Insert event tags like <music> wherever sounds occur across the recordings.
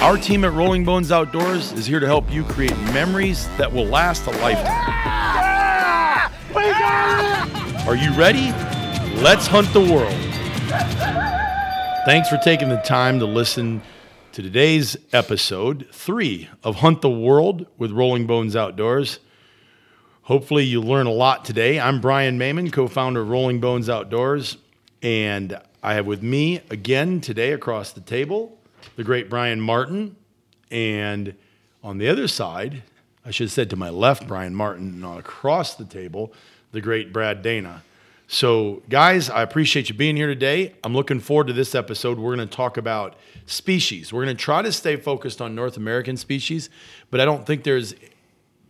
Our team at Rolling Bones Outdoors is here to help you create memories that will last a lifetime. Are you ready? Let's hunt the world. Thanks for taking the time to listen to today's episode three of Hunt the World with Rolling Bones Outdoors. Hopefully, you learn a lot today. I'm Brian Mayman, co founder of Rolling Bones Outdoors, and I have with me again today across the table the great Brian Martin. And on the other side, I should have said to my left, Brian Martin, and across the table, the great Brad Dana. So, guys, I appreciate you being here today. I'm looking forward to this episode. We're going to talk about species. We're going to try to stay focused on North American species, but I don't think there's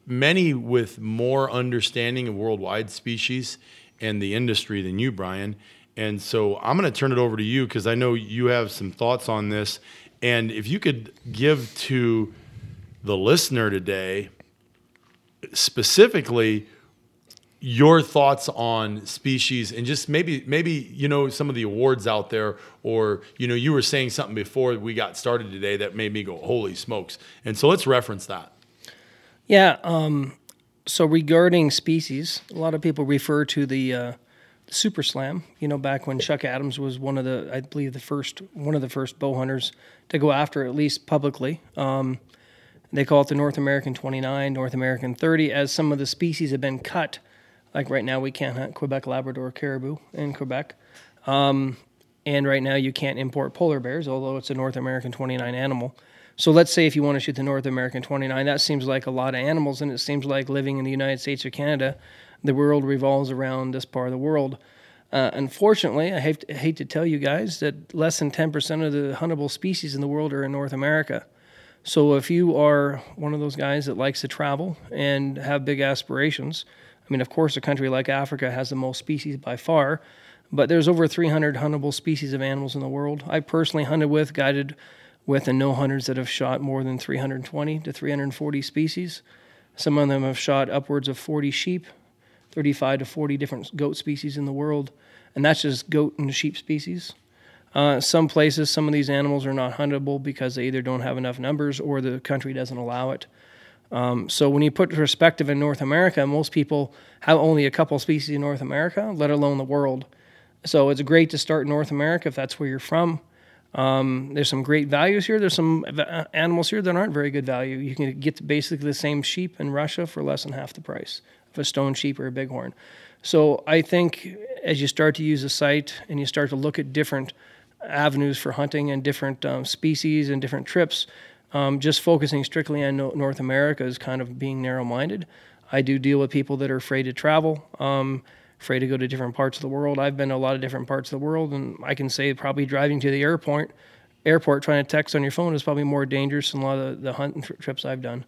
many with more understanding of worldwide species and the industry than you, Brian. And so I'm going to turn it over to you because I know you have some thoughts on this. And if you could give to the listener today, specifically, your thoughts on species and just maybe maybe you know some of the awards out there or you know you were saying something before we got started today that made me go holy smokes and so let's reference that yeah um, so regarding species a lot of people refer to the uh, super slam you know back when chuck adams was one of the i believe the first one of the first bow hunters to go after at least publicly um, they call it the north american 29 north american 30 as some of the species have been cut like right now, we can't hunt Quebec Labrador caribou in Quebec. Um, and right now, you can't import polar bears, although it's a North American 29 animal. So let's say if you want to shoot the North American 29, that seems like a lot of animals, and it seems like living in the United States or Canada, the world revolves around this part of the world. Uh, unfortunately, I hate, hate to tell you guys that less than 10% of the huntable species in the world are in North America. So if you are one of those guys that likes to travel and have big aspirations, I mean, of course, a country like Africa has the most species by far, but there's over 300 huntable species of animals in the world. I personally hunted with, guided with, and know hunters that have shot more than 320 to 340 species. Some of them have shot upwards of 40 sheep, 35 to 40 different goat species in the world, and that's just goat and sheep species. Uh, some places, some of these animals are not huntable because they either don't have enough numbers or the country doesn't allow it. Um, so when you put perspective in North America, most people have only a couple species in North America, let alone the world. So it's great to start in North America if that's where you're from. Um, there's some great values here. There's some animals here that aren't very good value. You can get basically the same sheep in Russia for less than half the price a stone sheep or a bighorn. So I think as you start to use a site and you start to look at different avenues for hunting and different um, species and different trips, um, just focusing strictly on North America is kind of being narrow minded. I do deal with people that are afraid to travel, um, afraid to go to different parts of the world. I've been to a lot of different parts of the world, and I can say probably driving to the airport, airport trying to text on your phone is probably more dangerous than a lot of the hunting trips I've done.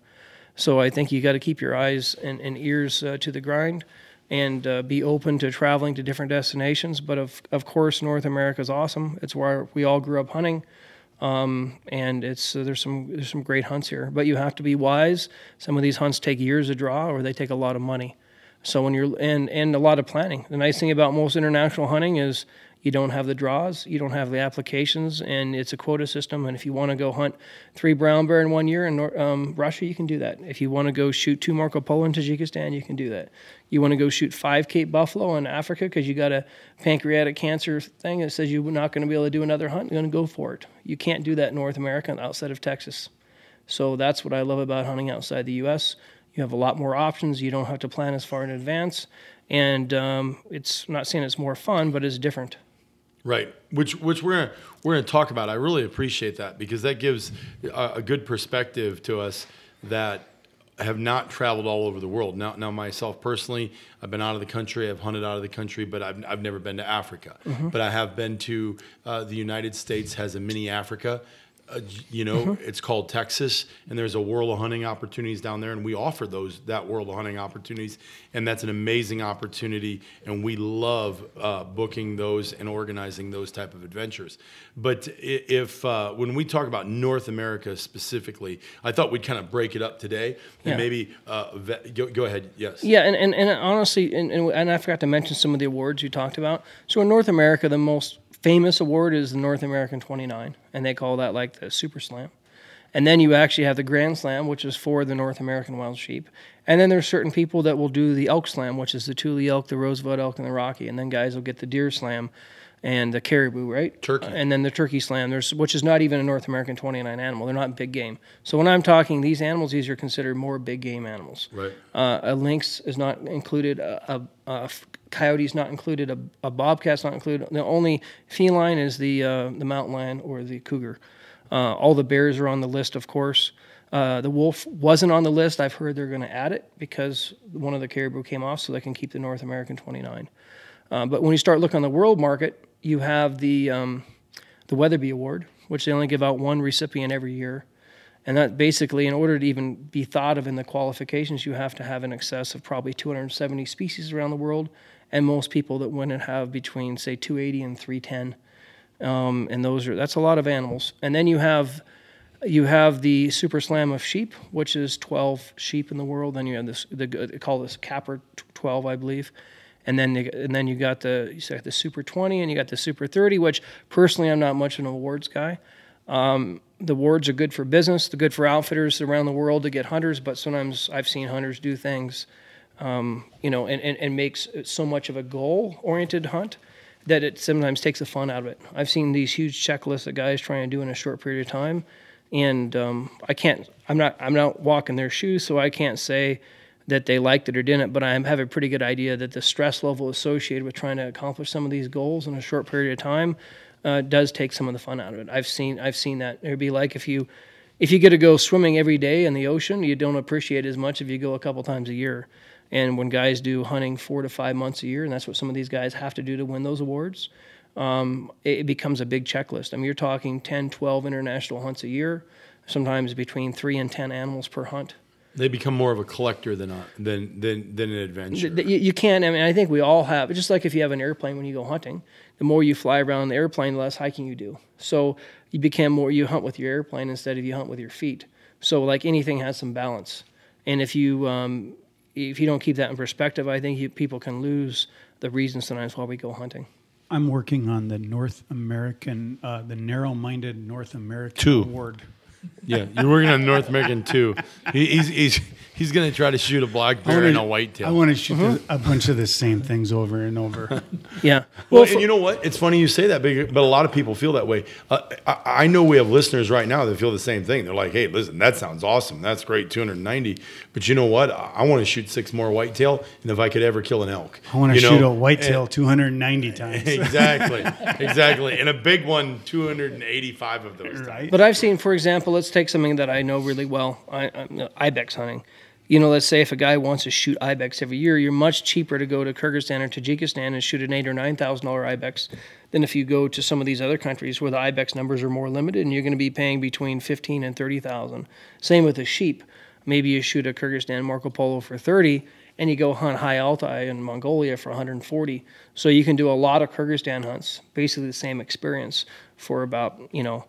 So I think you got to keep your eyes and, and ears uh, to the grind and uh, be open to traveling to different destinations. But of, of course, North America is awesome. It's where we all grew up hunting. Um, and it's uh, there's some there's some great hunts here, but you have to be wise. Some of these hunts take years to draw, or they take a lot of money. So when you're and and a lot of planning. The nice thing about most international hunting is you don't have the draws, you don't have the applications, and it's a quota system. And if you want to go hunt three brown bear in one year in um, Russia, you can do that. If you want to go shoot two Marco Polo in Tajikistan, you can do that. You want to go shoot five Cape buffalo in Africa because you got a pancreatic cancer thing that says you're not going to be able to do another hunt, you're going to go for it. You can't do that in North America outside of Texas. So that's what I love about hunting outside the U.S. You have a lot more options. You don't have to plan as far in advance, and um, it's I'm not saying it's more fun, but it's different. Right, which which we're gonna, we're going to talk about. I really appreciate that because that gives a, a, good perspective to us that have not traveled all over the world. Now, now myself personally, I've been out of the country. I've hunted out of the country, but I've, I've never been to Africa. Mm-hmm. But I have been to uh, the United States has a mini Africa. Uh, you know, it's called Texas, and there's a world of hunting opportunities down there, and we offer those that world of hunting opportunities, and that's an amazing opportunity, and we love uh, booking those and organizing those type of adventures. But if uh, when we talk about North America specifically, I thought we'd kind of break it up today, and Yeah. maybe uh, ve- go, go ahead. Yes. Yeah, and, and, and honestly, and, and I forgot to mention some of the awards you talked about. So in North America, the most famous award is the North American 29, and they call that like the Super Slam. And then you actually have the Grand Slam, which is for the North American wild sheep. And then there's certain people that will do the Elk Slam, which is the Tule elk, the Roosevelt elk, and the Rocky. And then guys will get the Deer Slam and the Caribou, right? Turkey. And then the Turkey Slam, there's which is not even a North American 29 animal. They're not big game. So when I'm talking these animals, these are considered more big game animals. Right. Uh, a lynx is not included. A, a, a coyote's not included. A, a bobcat's not included. The only feline is the uh, the mountain lion or the cougar. Uh, all the bears are on the list, of course. Uh, the wolf wasn't on the list. I've heard they're going to add it because one of the caribou came off, so they can keep the North American 29. Uh, but when you start looking on the world market, you have the um, the Weatherby Award, which they only give out one recipient every year. And that basically, in order to even be thought of in the qualifications, you have to have in excess of probably 270 species around the world. And most people that win it have between, say, 280 and 310. Um, and those are that's a lot of animals. And then you have you have the Super Slam of sheep, which is 12 sheep in the world. Then you have this the they call this Capper 12, I believe. And then and then you got the you got the Super 20 and you got the Super 30, which personally I'm not much of an awards guy. Um, the awards are good for business, they're good for outfitters around the world to get hunters, but sometimes I've seen hunters do things, um, you know, and, and, and makes so much of a goal oriented hunt that it sometimes takes the fun out of it. I've seen these huge checklists that guys try and do in a short period of time, and um, I can't. I'm not. I'm not walking their shoes, so I can't say that they liked it or didn't. But I have a pretty good idea that the stress level associated with trying to accomplish some of these goals in a short period of time uh, does take some of the fun out of it. I've seen. I've seen that. It'd be like if you. If you get to go swimming every day in the ocean, you don't appreciate as much if you go a couple times a year. And when guys do hunting four to five months a year, and that's what some of these guys have to do to win those awards, um, it, becomes a big checklist. I mean, you're talking 10, 12 international hunts a year, sometimes between three and 10 animals per hunt. They become more of a collector than a, than than than an adventure. You, you can't, I mean, I think we all have, just like if you have an airplane when you go hunting, the more you fly around the airplane, the less hiking you do. So you become more, you hunt with your airplane instead of you hunt with your feet. So, like anything has some balance. And if you, um, if you don't keep that in perspective, I think you, people can lose the reason sometimes why we go hunting. I'm working on the North American, uh, the narrow-minded North American Two. award. Yeah, you're working on North American too. He, he's he's he's going to try to shoot a black bear and a I whitetail. I want to shoot Uh-huh. the- a bunch of the same things over and over. <laughs> Yeah. Well, Well, for- and you know what? It's funny you say that, but, but a lot of people feel that way. Uh, I, I know we have listeners right now that feel the same thing. They're like, "Hey, listen, that sounds awesome. That's great, 290. But you know what? I, I want to shoot six more whitetail, and if I could ever kill an elk, I want to shoot know? a whitetail 290 <laughs> times. exactly, <laughs> exactly, and a big one, 285 of those. Right? But I've seen, for example, let's take something that I know really well, I, I, ibex hunting. You know, let's say if a guy wants to shoot ibex every year, you're much cheaper to go to Kyrgyzstan or Tajikistan and shoot an eight or nine thousand dollar ibex than if you go to some of these other countries where the ibex numbers are more limited and you're going to be paying between fifteen and thirty thousand. Same with the sheep. Maybe you shoot a Kyrgyzstan Marco Polo for thirty, and you go hunt high Altai in Mongolia for 140. So you can do a lot of Kyrgyzstan hunts, basically the same experience for about you know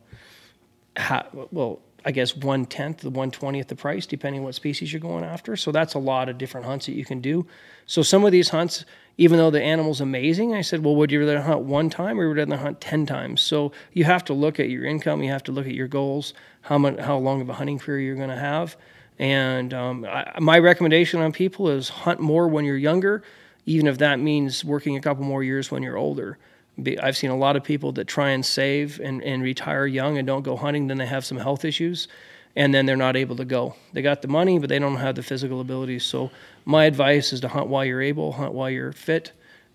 well, I guess one tenth, the one twentieth the price, depending what species you're going after. So that's a lot of different hunts that you can do. So some of these hunts, even though the animal's amazing, I said, well, would you rather hunt one time or would you rather hunt ten times? So you have to look at your income, you have to look at your goals, how much, how long of a hunting career you're going to have, and um, I, my recommendation on people is hunt more when you're younger, even if that means working a couple more years when you're older. Be- I've seen a lot of people that try and save and, and retire young and don't go hunting, then they have some health issues, and then they're not able to go. They got the money, but they don't have the physical abilities. So, my advice is to hunt while you're able, hunt while you're fit,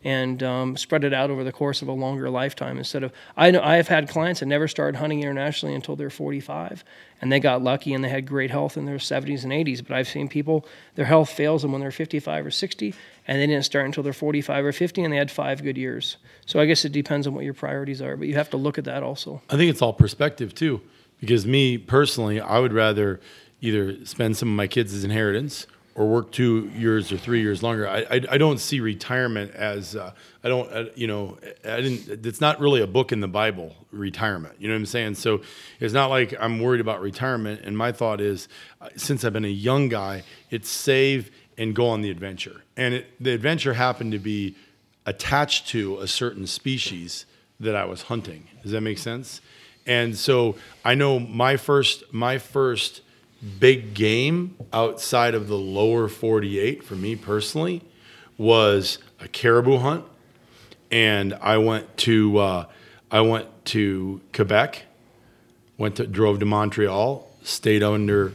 and um, spread it out over the course of a longer lifetime instead of I know I have had clients that never started hunting internationally until they're 45 and they got lucky and they had great health in their 70s and 80s but I've seen people their health fails them when they're 55 or 60 and they didn't start until they're 45 or 50 and they had 5 good years so I guess it depends on what your priorities are but you have to look at that also I think it's all perspective too. Because me personally, I would rather either spend some of my kids' inheritance or work two years or three years longer. I, I, I don't see retirement as uh, I don't uh, you know I didn't. It's not really a book in the Bible. Retirement. You know what I'm saying? So it's not like I'm worried about retirement. And my thought is, uh, since I've been a young guy, it's save and go on the adventure. And it, the adventure happened to be attached to a certain species that I was hunting. Does that make sense? And so I know my first my first big game outside of the lower 48 for me personally was a caribou hunt and i went to uh, i went to quebec went to drove to montreal stayed under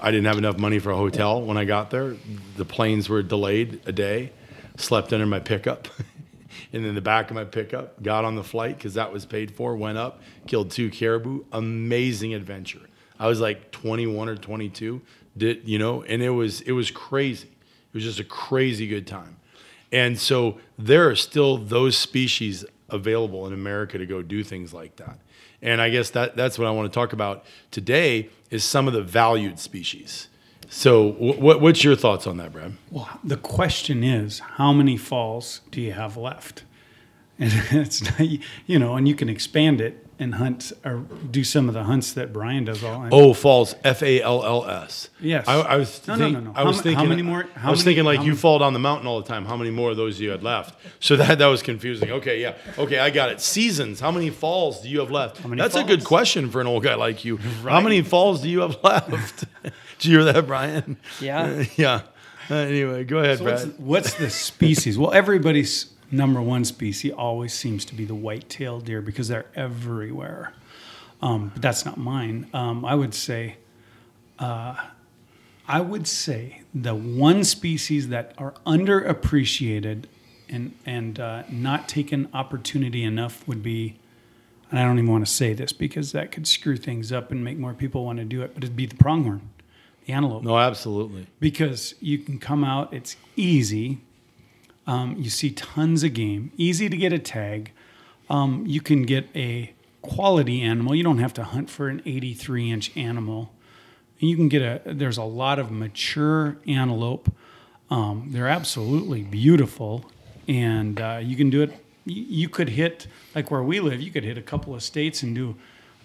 i didn't have enough money for a hotel when i got there the planes were delayed a day slept under my pickup <laughs> and in the back of my pickup got on the flight because that was paid for went up killed two caribou amazing adventure I was like 21 or 22, did you know, and it was it was crazy. It was just a crazy good time. And so there are still those species available in America to go do things like that. And I guess that that's what I want to talk about today is some of the valued species. So what what's your thoughts on that, Brad? Well, the question is, how many falls do you have left? <laughs> And it's you know, and you can expand it and hunt or do some of the hunts that Brian does all. Oh, falls F A L L S. Yes. I, I was No, think, no, no, no. I was How thinking how many more- how I was many- thinking like you many- fall down the mountain all the time. How many more of those you had left? So that that was confusing. Okay, yeah. Okay, I got it. Seasons. How many falls do you have left? many That's a good question for an old guy like you. <laughs> How many falls do you have <laughs> left? Did you hear that, Brian? Yeah. <laughs> yeah. Uh, anyway, go ahead, So what's, Brad. what's the species? Well, everybody's number one species always seems to be the white-tailed deer because they're everywhere. Um, but that's not mine. Um, I would say, uh, I would say the one species that are underappreciated and and uh, not taken opportunity enough would be, and I don't even want to say this because that could screw things up and make more people want to do it. But it'd be the pronghorn, the antelope No, absolutely. because you can come out. It's easy. Um, you see tons of game. Easy to get a tag. Um, you can get a quality animal. You don't have to hunt for an 83 inch animal. And you can get a. There's a lot of mature antelope. Um, they're absolutely beautiful, and uh, you can do it. You, could hit like where we live. You could hit a couple of states and do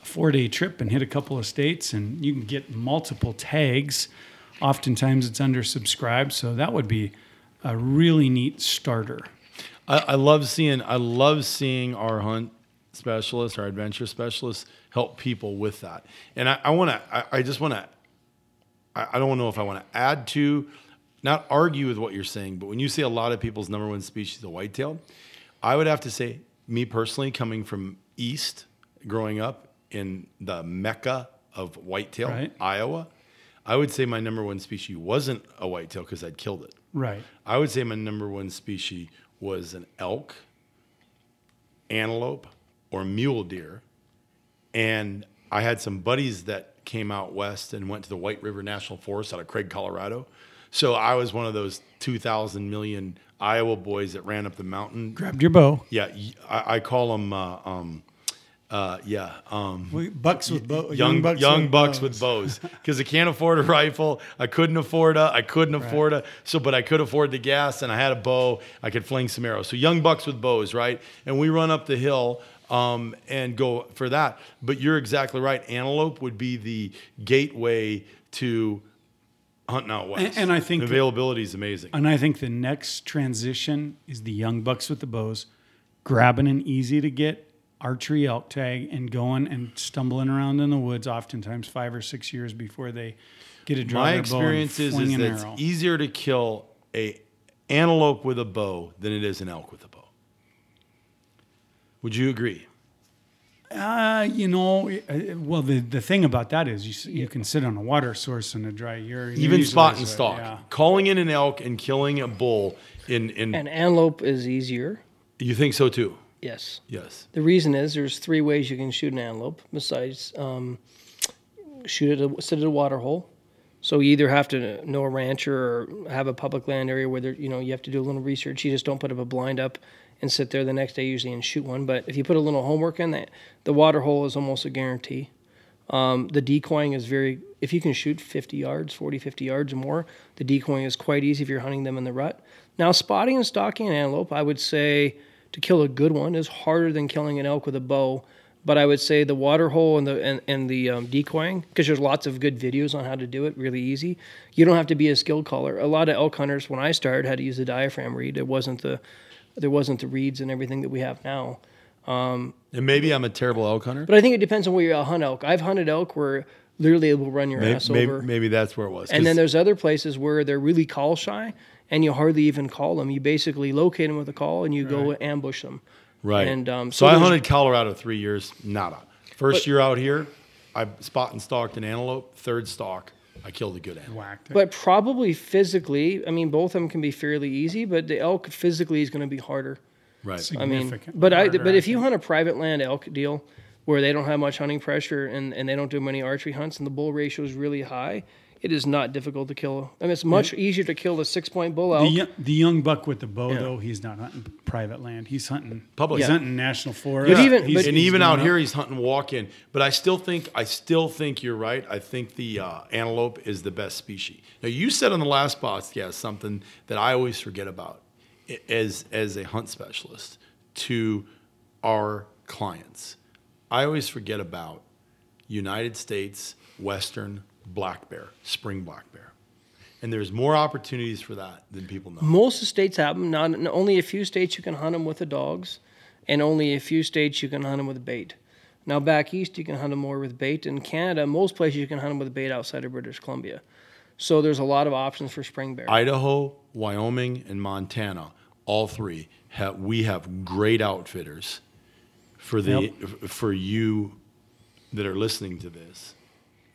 a four day trip and hit a couple of states, and you can get multiple tags. Oftentimes it's undersubscribed, so that would be a really neat starter. I, I love seeing I love seeing our hunt specialists, our adventure specialists help people with that. And I, I want to I, I just want to I, I don't know if I want to add to not argue with what you're saying, but when you say a lot of people's number one species is whitetail, I would have to say, me personally, coming from east, growing up in the mecca of whitetail, Right. Iowa, I would say my number one species wasn't a whitetail because I'd killed it. Right. I would say my number one species was an elk, antelope, or mule deer. And I had some buddies that came out west and went to the White River National Forest out of Craig, Colorado. So I was one of those 2,000 million Iowa boys that ran up the mountain. Grabbed your bow. Yeah, I call them, uh, um, uh, yeah, um, Bucks with bow. young young bucks, with bows because I can't afford a rifle. I couldn't afford a. I couldn't afford a. So, but I could afford the gas, and I had a bow. I could fling some arrows. So, young bucks with bows, right? And we run up the hill um, and go for that. But you're exactly right. Antelope would be the gateway to hunting out west. And- and I think the availability is amazing. And I think the next transition is the young bucks with the bows, grabbing an easy to get archery elk tag and going and stumbling around in the woods, oftentimes five or six years before they get a draw My their bow and experience is, is that it's easier to kill a antelope with a bow than it is an elk with a bow. Would you agree? Uh, you know, uh, well, the, the thing about that is you, you can sit on a water source in a dry year. Even spot and stalk. Calling in an elk and killing a bull in in And antelope is easier. you think so too? Yes. Yes. The reason is there's three ways you can shoot an antelope besides um, shoot at a, sit at a water hole. So you either have to know a rancher or have a public land area where there, you know you have to do a little research. You just don't put up a blind up and sit there the next day usually and shoot one. But if you put a little homework in that, the water hole is almost a guarantee. Um, the decoying is very, if you can shoot 50 yards, 40, 50 yards or more, the decoying is quite easy if you're hunting them in the rut. Now, spotting and stalking an antelope, I would say to kill a good one is harder than killing an elk with a bow. But I would say the water hole and the and, and the um, decoying, because there's lots of good videos on how to do it, really easy. You don't have to be a skilled caller. A lot of elk hunters, when I started, had to use a diaphragm reed. It wasn't the there wasn't the reeds and everything that we have now. And maybe I'm a terrible elk hunter. But I think it depends on where you hunt elk. I've hunted elk where literally it will run your Maybe, ass maybe, over. maybe that's where it was. And then there's other places where they're really call shy and you hardly even call them. You basically locate them with a call and you go ambush them. right. and, um, so so I hunted Colorado three years, nada. First year out here, I spot and stalked an antelope. Third stalk, I killed a good antelope. Whacked it. But probably physically, I mean, both of them can be fairly easy, but the elk physically is going to be harder. Right. I mean, Significant but I, harder, but I if you hunt a private land elk deal where they don't have much hunting pressure and, and they don't do many archery hunts and the bull ratio is really high, it is not difficult to kill. I mean, it's much easier to kill the six point bull The, elk. young, the young buck with the bow, Yeah. though, he's not hunting private land. He's hunting Public. He's Yeah. hunting national forest. But even- He's- but- and he's even out up. here, he's hunting walk in. But I still think I still think you're right. I think the uh, antelope is the best species. Now you said on the last podcast something that I always forget about as as a hunt specialist to our clients. I always forget about United States Western black bear, spring black bear. And there's more opportunities for that than people know. Most states have them. Not only a few states you can hunt them with the dogs, and only a few states you can hunt them with bait. Now back east you can hunt them more with bait. In Canada, most places you can hunt them with bait outside of British Columbia. So there's a lot of options for spring bear. Idaho, Wyoming, and Montana, all three have we have great outfitters for the f- for you that are listening to this.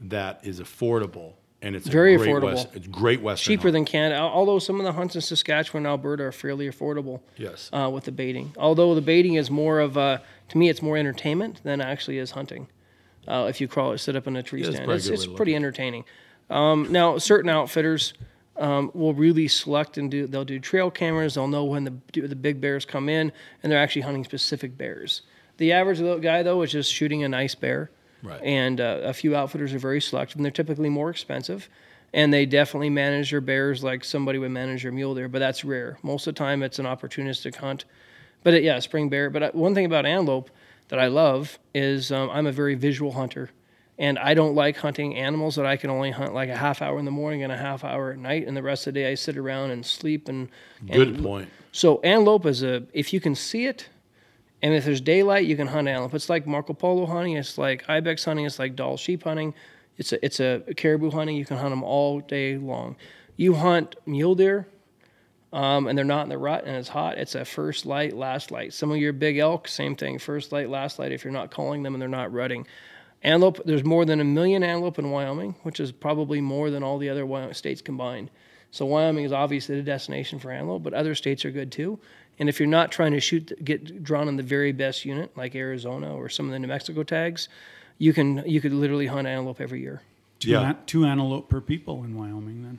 That is affordable and it's a Very great affordable. West, it's great Western cheaper hunt. than Canada. al- Although some of the hunts in Saskatchewan and Alberta are fairly affordable yes. uh, with the baiting. Although the baiting is more of a, to me, it's more entertainment than actually is hunting. Uh, if you crawl, sit up in a tree Yeah, that's stand, probably a it's, good it's way to pretty at it. entertaining. Um, now, certain outfitters um, will really select and do. They'll do trail cameras. They'll know when the do- the big bears come in, and they're actually hunting specific bears. The average guy though is just shooting a nice bear. Right. And uh, a few outfitters are very selective, and they're typically more expensive. And they definitely manage their bears like somebody would manage their mule deer, but that's rare. Most of the time, it's an opportunistic hunt. But it, yeah, spring bear. But uh, one thing about antelope that I love is um, I'm a very visual hunter, and I don't like hunting animals that I can only hunt like a half hour in the morning and a half hour at night, and the rest of the day I sit around and sleep and. and Good point. so antelope is a if you can see it, and if there's daylight, you can hunt antelope. It's like Marco Polo hunting. It's like ibex hunting. It's like Dall sheep hunting. It's a it's a caribou hunting. You can hunt them all day long. You hunt mule deer, um, and they're not in the rut and it's hot. It's a first light, last light. Some of your big elk, same thing. First light, last light. If you're not calling them and they're not rutting. Antelope. There's more than a million antelope in Wyoming, which is probably more than all the other Wyoming states combined. So Wyoming is obviously the destination for antelope, but other states are good too. And if you're not trying to shoot, get drawn on the very best unit like Arizona or some of the New Mexico tags, you can you could literally hunt antelope every year. Two, Yeah. an- two antelope per people in Wyoming, then.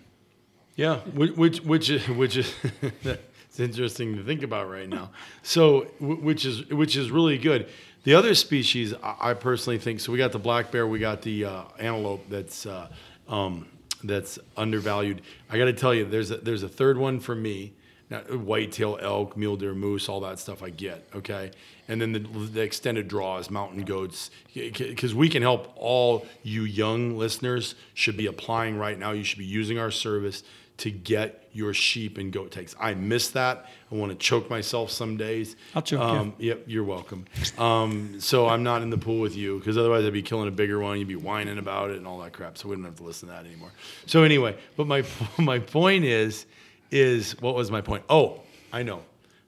Yeah, which which which is which is <laughs> it's interesting to think about right now. So which is which is really good. The other species I I personally think so. We got the black bear, we got the uh, antelope that's uh, um, that's undervalued. I got to tell you, there's a, there's a third one for me. Now, whitetail, elk, mule deer, moose, all that stuff I get. Okay, and then the, the extended draws, mountain goats, because we can help all you young listeners. Should be applying right now. You should be using our service to get your sheep and goat tags. I miss that. I want to choke myself some days. I'll choke you. um, Yep, you're welcome. Um, so I'm not in the pool with you because otherwise I'd be killing a bigger one. You'd be whining about it and all that crap. So we don't have to listen to that anymore. So anyway, but my <laughs> my point is is what was my point? Oh, I know.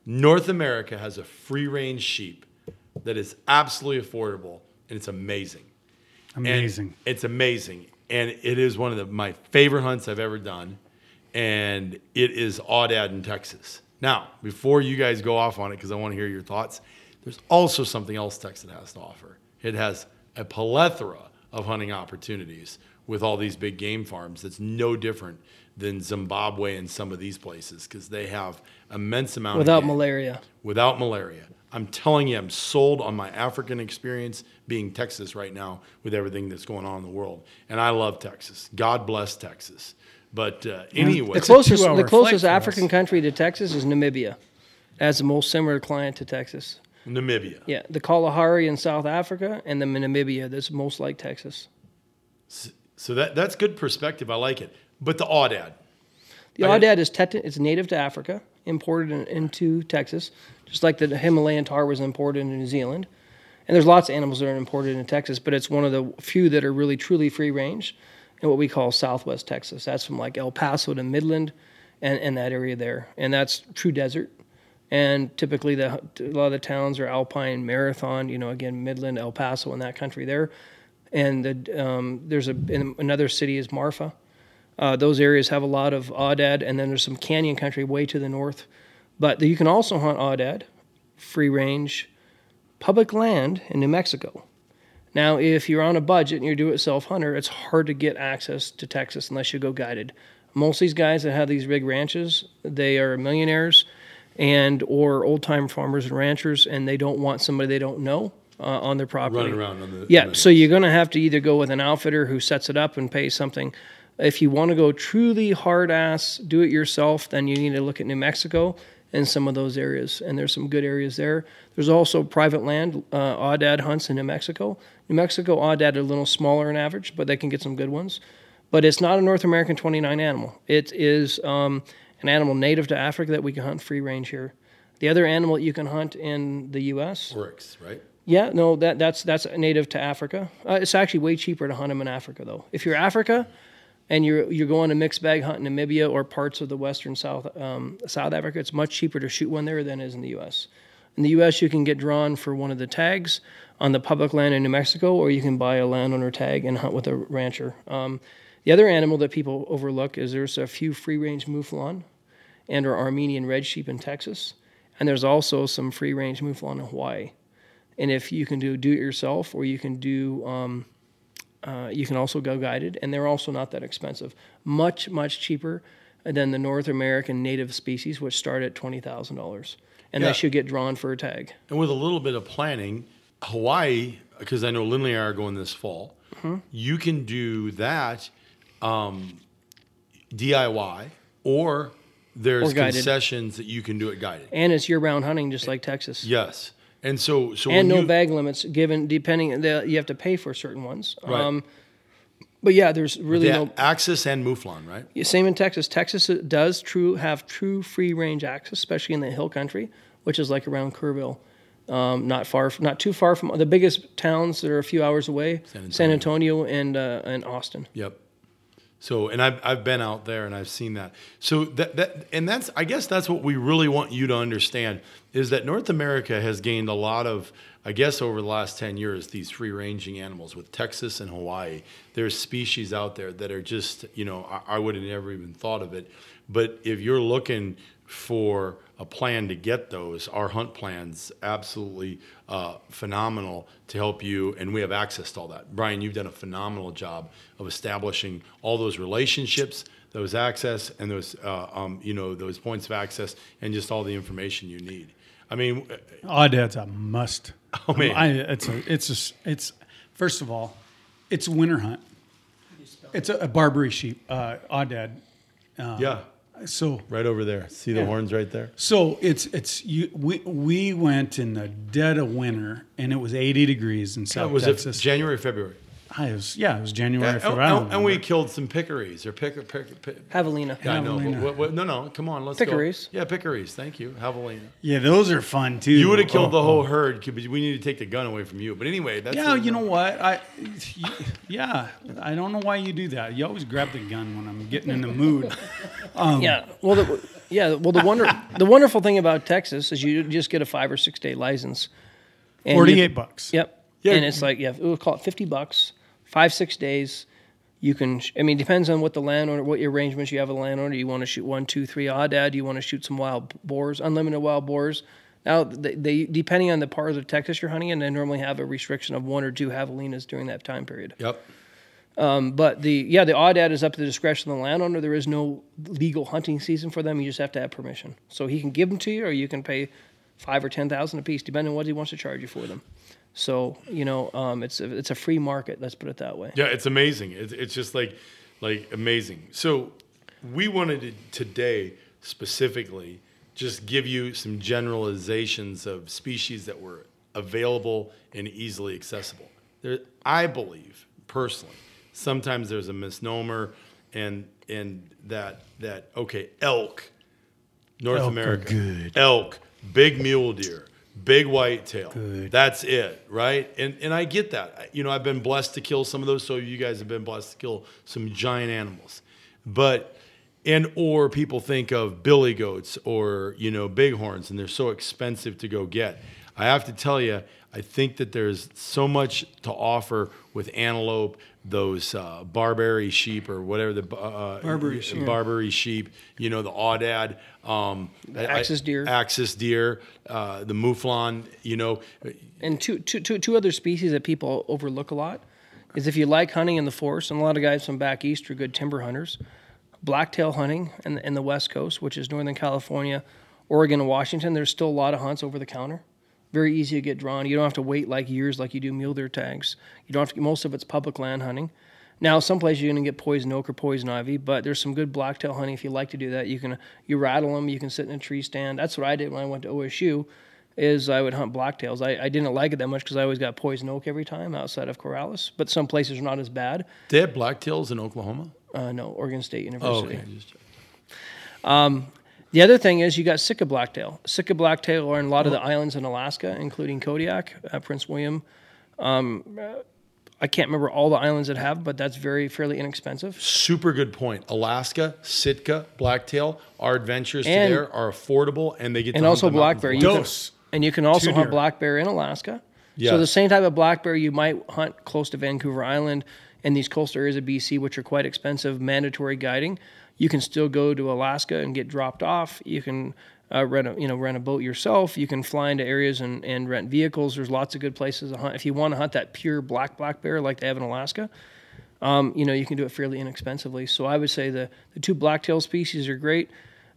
North America has a free range sheep that is absolutely affordable and it's amazing. And Amazing. it's amazing. And it is one of the, my favorite hunts I've ever done. And it is Aoudad in Texas. Now, before you guys go off on it, because I want to hear your thoughts, there's also something else Texas has to offer. It has a plethora of hunting opportunities with all these big game farms that's no different than Zimbabwe and some of these places because they have immense amount Without of game malaria. without malaria. I'm telling you, I'm sold on my African experience being Texas right now with everything that's going on in the world. And I love Texas. God bless Texas. But uh, anyway, The closest, the closest African country to Texas is Namibia. as the most similar client to Texas. Namibia. Yeah, the Kalahari in South Africa and the Namibia that's most like Texas. So that that's good perspective. I like it. But the aoudad, The Okay. aoudad is tet- it's native to Africa, imported in, into Texas, just like the Himalayan tahr was imported into New Zealand. And there's lots of animals that are imported into Texas, but it's one of the few that are really truly free range in what we call Southwest Texas. That's from like El Paso to Midland, and, and that area there, and that's true desert. And typically, the a lot of the towns are alpine, marathon. You know, again, Midland, El Paso, and that country there. And the, um, there's a another city is Marfa. Uh, those areas have a lot of aoudad, and then there's some canyon country way to the north. But you can also hunt aoudad, free range, public land in New Mexico. Now, if you're on a budget and you're a do-it-self hunter, it's hard to get access to Texas unless you go guided. Most of these guys that have these big ranches, they are millionaires and or old-time farmers and ranchers, and they don't want somebody they don't know uh, on their property. running around on the Yeah, so you're going to have to either go with an outfitter who sets it up and pays something. If you want to go truly hard ass, do it yourself, then you need to look at New Mexico and some of those areas. And there's some good areas there. There's also private land, uh, aoudad hunts in New Mexico. New Mexico aoudad are a little smaller on average, but they can get some good ones. But it's not a North American 29 animal. It is um, an animal native to Africa that we can hunt free range here. The other animal that you can hunt in the U.S. oryx, right? Yeah, no, that that's that's native to Africa. Uh, it's actually way cheaper to hunt them in Africa, though. If you're Africa, and you're you're going to mixed bag hunt in Namibia or parts of the western South um, South Africa, it's much cheaper to shoot one there than it is in the U.S. In the U.S., you can get drawn for one of the tags on the public land in New Mexico, or you can buy a landowner tag and hunt with a rancher. Um, the other animal that people overlook is there's a few free range mouflon and or Armenian red sheep in Texas, and there's also some free range mouflon in Hawaii. And if you can do do it yourself, or you can do, um, uh, you can also go guided, and they're also not that expensive. Much much cheaper than the North American native species, which start at twenty thousand dollars, and Yeah. they should get drawn for a tag. And with a little bit of planning, Hawaii, because I know Lindley and I are going this fall, Mm-hmm. you can do that um, DIY or there's Or concessions that you can do it guided. And it's year round hunting, just like Texas. Yes. And so, so and no you, bag limits given depending the, you have to pay for certain ones Right. um, but yeah there's really no access and mouflon, right? Yeah, Same in Texas. Texas does true have true free range access, especially in the hill country, which is like around Kerrville, um, not far, from, not too far from the biggest towns that are a few hours away, San Antonio, and uh, and Austin. Yep. So, and I've, I've been out there and I've seen that. So that, that, and that's, I guess that's what we really want you to understand is that North America has gained a lot of, I guess over the last 10 years, these free ranging animals with Texas and Hawaii. There's species out there that are just, you know, I, I would have never even thought of it. But if you're looking for a plan to get those, our hunt plans absolutely uh, phenomenal to help you, and we have access to all that. Brian, you've done a phenomenal job of establishing all those relationships, those access, and those uh, um, you know those points of access, and just all the information you need. I mean, Aoudad's a must. Oh, man. I, it's a, it's a, s- it's first of all, it's a winter hunt. It's a, a Barbary sheep, uh, Aoudad. yeah, So right over there. See the Yeah. horns right there. So it's it's you. We we went in the dead of winter, and it was eighty degrees in South was Texas. it January, February? Ah, I was yeah, it was January. And, February. I don't and we killed some peccaries or pick, pick, pick, Javelina. Yeah, I know. But Javelina. what, what, no, no. Come on, let's Peccaries. go. Yeah, peccaries. Thank you, javelina. yeah, those are fun too. You would have killed Oh, the whole oh. herd. but We need to take the gun away from you. But anyway, that's Yeah, you know what? I <laughs> yeah, I don't know why you do that. You always grab the gun when I'm getting in the mood. <laughs> Um, yeah. Well, the, yeah. Well, the wonder <laughs> the wonderful thing about Texas is you just get a five or six day license. And you- Forty-eight bucks. Yep. Yeah. And it's like yeah, we'll call it fifty bucks, five six days. You can. sh- I mean, depends on what the landowner, what your arrangements you have with the landowner. You want to shoot one, two, three aoudad. You want to shoot some wild boars, unlimited wild boars. Now, they, they depending on the part of Texas you're hunting in, they normally have a restriction of one or two javelinas during that time period. Yep. Um, but the yeah, the aoudad is up to the discretion of the landowner. There is no legal hunting season for them. You just have to have permission. So he can give them to you, or you can pay five or ten thousand a piece, depending on what he wants to charge you for them. So you know, um, it's a, it's a free market. Let's put it that way. Yeah, it's amazing. It's, it's just like like amazing. So we wanted to today specifically just give you some generalizations of species that were available and easily accessible. There, I believe personally, sometimes there's a misnomer, and and that that okay, elk, North Elk America, good. elk, big mule deer, big whitetail. Good. That's it, right? And and I get that. You know, I've been blessed to kill some of those. So you guys have been blessed to kill some giant animals, but and or people think of billy goats or you know bighorns, and they're so expensive to go get. I have to tell you, I think that there's so much to offer with antelope, those uh, Barbary sheep or whatever the uh, Barbary sheep. Barbary sheep. You know the aoudad, um, axis deer. axis deer, uh, the mouflon. You know, And two, two, two, two other species that people overlook a lot is if you like hunting in the forest, and a lot of guys from back east are good timber hunters, blacktail hunting in, in the west coast, which is Northern California, Oregon, and Washington, there's still a lot of hunts over the counter. Very easy to get drawn. You don't have to wait like years like you do mule deer tags. You don't have to, most of it's public land hunting. Now, some places you're going to get poison oak or poison ivy, but there's some good blacktail hunting if you like to do that. You can you rattle them, you can sit in a tree stand. That's what I did when I went to OSU. Is I would hunt blacktails. I, I didn't like it that much because I always got poison oak every time outside of Corvallis, but some places are not as bad. they have blacktails in Oklahoma. Uh, no, Oregon State University. Oh, okay. Just- The other thing is you got Sitka blacktail. Sitka blacktail are in a lot of the islands in Alaska, including Kodiak, uh, Prince William. Um, I can't remember all the islands that have, but that's very fairly inexpensive. Super good point. Alaska, Sitka, blacktail, our adventures And- there are affordable, and they get And to also hunt the mountains blackberry. blind. You can- and you can also hunt black bear in Alaska. Yes. So the same type of black bear you might hunt close to Vancouver Island and these coastal areas of BC, which are quite expensive, mandatory guiding. You can still go to Alaska and get dropped off. You can uh, rent a you know rent a boat yourself. You can fly into areas and, and rent vehicles. There's lots of good places to hunt. If you want to hunt that pure black black bear like they have in Alaska, um, you know you can do it fairly inexpensively. So I would say the the two blacktail species are great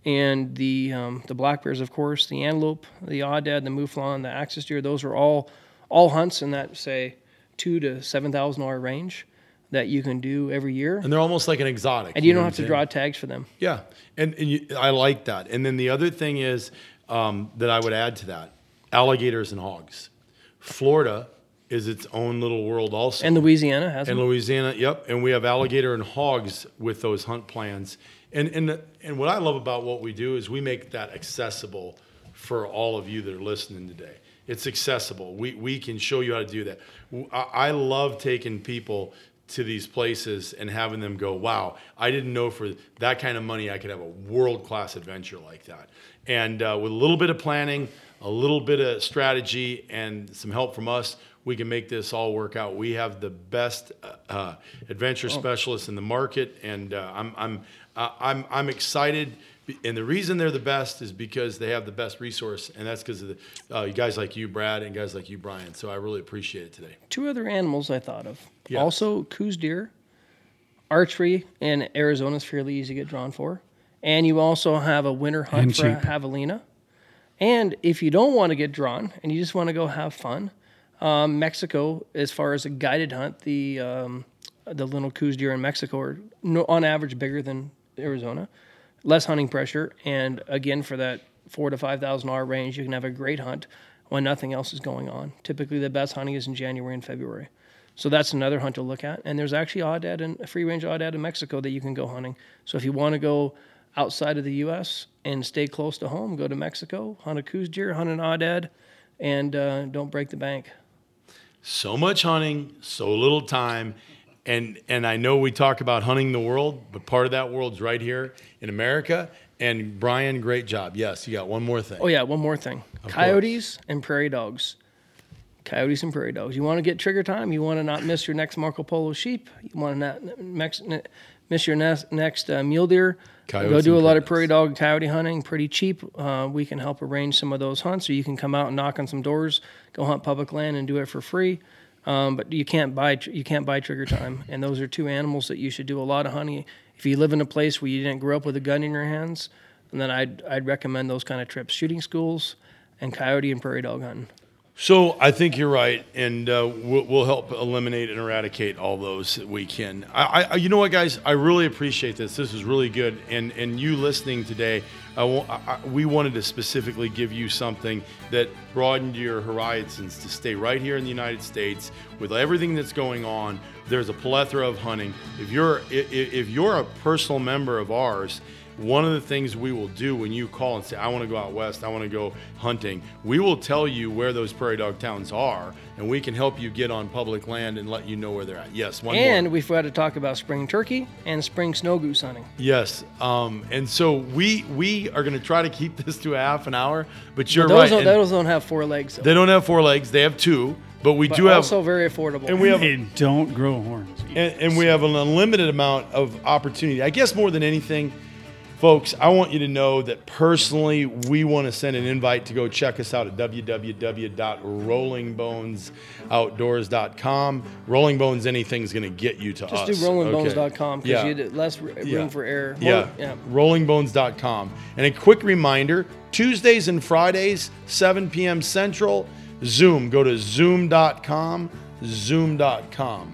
and the um, the black bears, of course, the antelope, the aoudad, the mouflon, the axis deer. Those are all all hunts in that say two to seven thousand dollar range that you can do every year, and they're almost like an exotic. and you know don't have to draw tags for them. Yeah, and, and you, I like that. And then the other thing is um, that I would add to that: alligators and hogs. Florida is its own little world, also. And Louisiana has And. Louisiana, yep. And we have alligator and hogs with those hunt plans. And and and what I love about what we do is we make that accessible for all of you that are listening today. It's accessible. We we can show you how to do that. I love taking people to these places and having them go, "Wow, I didn't know for that kind of money I could have a world class adventure like that." And uh, with a little bit of planning, a little bit of strategy, and some help from us, we can make this all work out. We have the best uh, uh, adventure specialists in the market, and uh, I'm I'm uh, I'm I'm excited. And the reason they're the best is because they have the best resource, and that's because of the uh, guys like you, Brad, and guys like you, Brian. So I really appreciate it today. Two other animals I thought of. Yes. Also, Coues deer, archery in Arizona is fairly easy to get drawn for, and you also have a winter hunt And for a cheap. javelina. And if you don't want to get drawn and you just want to go have fun, um, Mexico, as far as a guided hunt, the um, the little Coues deer in Mexico are no, on average bigger than Arizona, less hunting pressure, and again for that four to five thousand dollar range, you can have a great hunt when nothing else is going on. Typically, the best hunting is in January and February. So that's another hunt to look at. And there's actually aoudad and free range aoudad in Mexico that you can go hunting. So if you want to go outside of the U.S. and stay close to home, go to Mexico, hunt a Coues deer, hunt an aoudad, and uh, don't break the bank. so much hunting, so little time. And and I know we talk about hunting the world, but part of that world's right here in America. And Brian, great job. Yes, you got one more thing. Oh yeah, one more thing: coyotes and prairie dogs. Coyotes and prairie dogs. You want to get trigger time. You want to not miss your next Marco Polo sheep. You want to not miss your next, next uh, mule deer. Coyotes Go do a lot of prairie dog and coyote hunting. Pretty cheap. Uh, we can help arrange some of those hunts, or you can come out and knock on some doors, go hunt public land, and do it for free. Um, but you can't buy you can't buy trigger time, and those are two animals that you should do a lot of hunting. If you live in a place where you didn't grow up with a gun in your hands, and then I'd I'd recommend those kind of trips. Shooting schools, and coyote and prairie dog hunting. So I think you're right, and uh, we'll, we'll help eliminate and eradicate all those that we can. I, I, you know what, guys, I really appreciate this. This is really good, and and you listening today, I, I, we wanted to specifically give you something that broadened your horizons to stay right here in the United States with everything that's going on. There's a plethora of hunting. If you're if you're a personal member of ours one of the things we will do when you call and say, I want to go out west, I want to go hunting, we will tell you where those prairie dog towns are, and we can help you get on public land and let you know where they're at. Yes, one And more. we've got to talk about spring turkey and spring snow goose hunting. Yes, um, and so we we are going to try to keep <laughs> this to a half an hour, but you're those, right. don't, those don't have four legs, though. they don't have four legs; they have two. But we but do have, also very affordable. and we have, They don't grow horns. and, and we have an unlimited amount of opportunity. I guess more than anything, folks, I want you to know that personally, we want to send an invite to go check us out at www.rollingbonesoutdoors.com. Rolling Bones, anything's going to get you to Just us. Just do rollingbones.com because Yeah. you get less room Yeah. for error. Yeah. Yeah. Rollingbones.com. And a quick reminder Tuesdays and Fridays, 7 p.m. Central, Zoom. Go to zoom.com, zoom.com.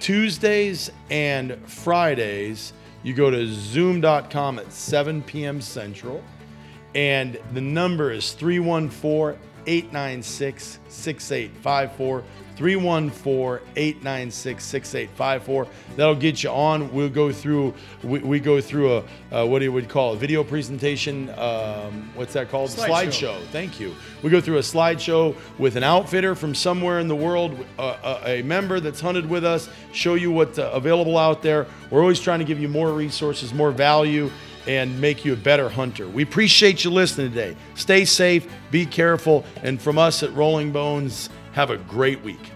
Tuesdays and Fridays, you go to zoom.com at 7 p.m. Central. And the number is 314 896 6854. 314 896 6854. That'll get you on. We'll go through, we, we go through a, uh, what do you would call a video presentation? Um, what's that called? Slideshow. slideshow. Thank you. We go through a slideshow with an outfitter from somewhere in the world, uh, a, a member that's hunted with us, show you what's uh, available out there. We're always trying to give you more resources, more value, and make you a better hunter. We appreciate you listening today. Stay safe, be careful, and from us at Rolling Bones, have a great week.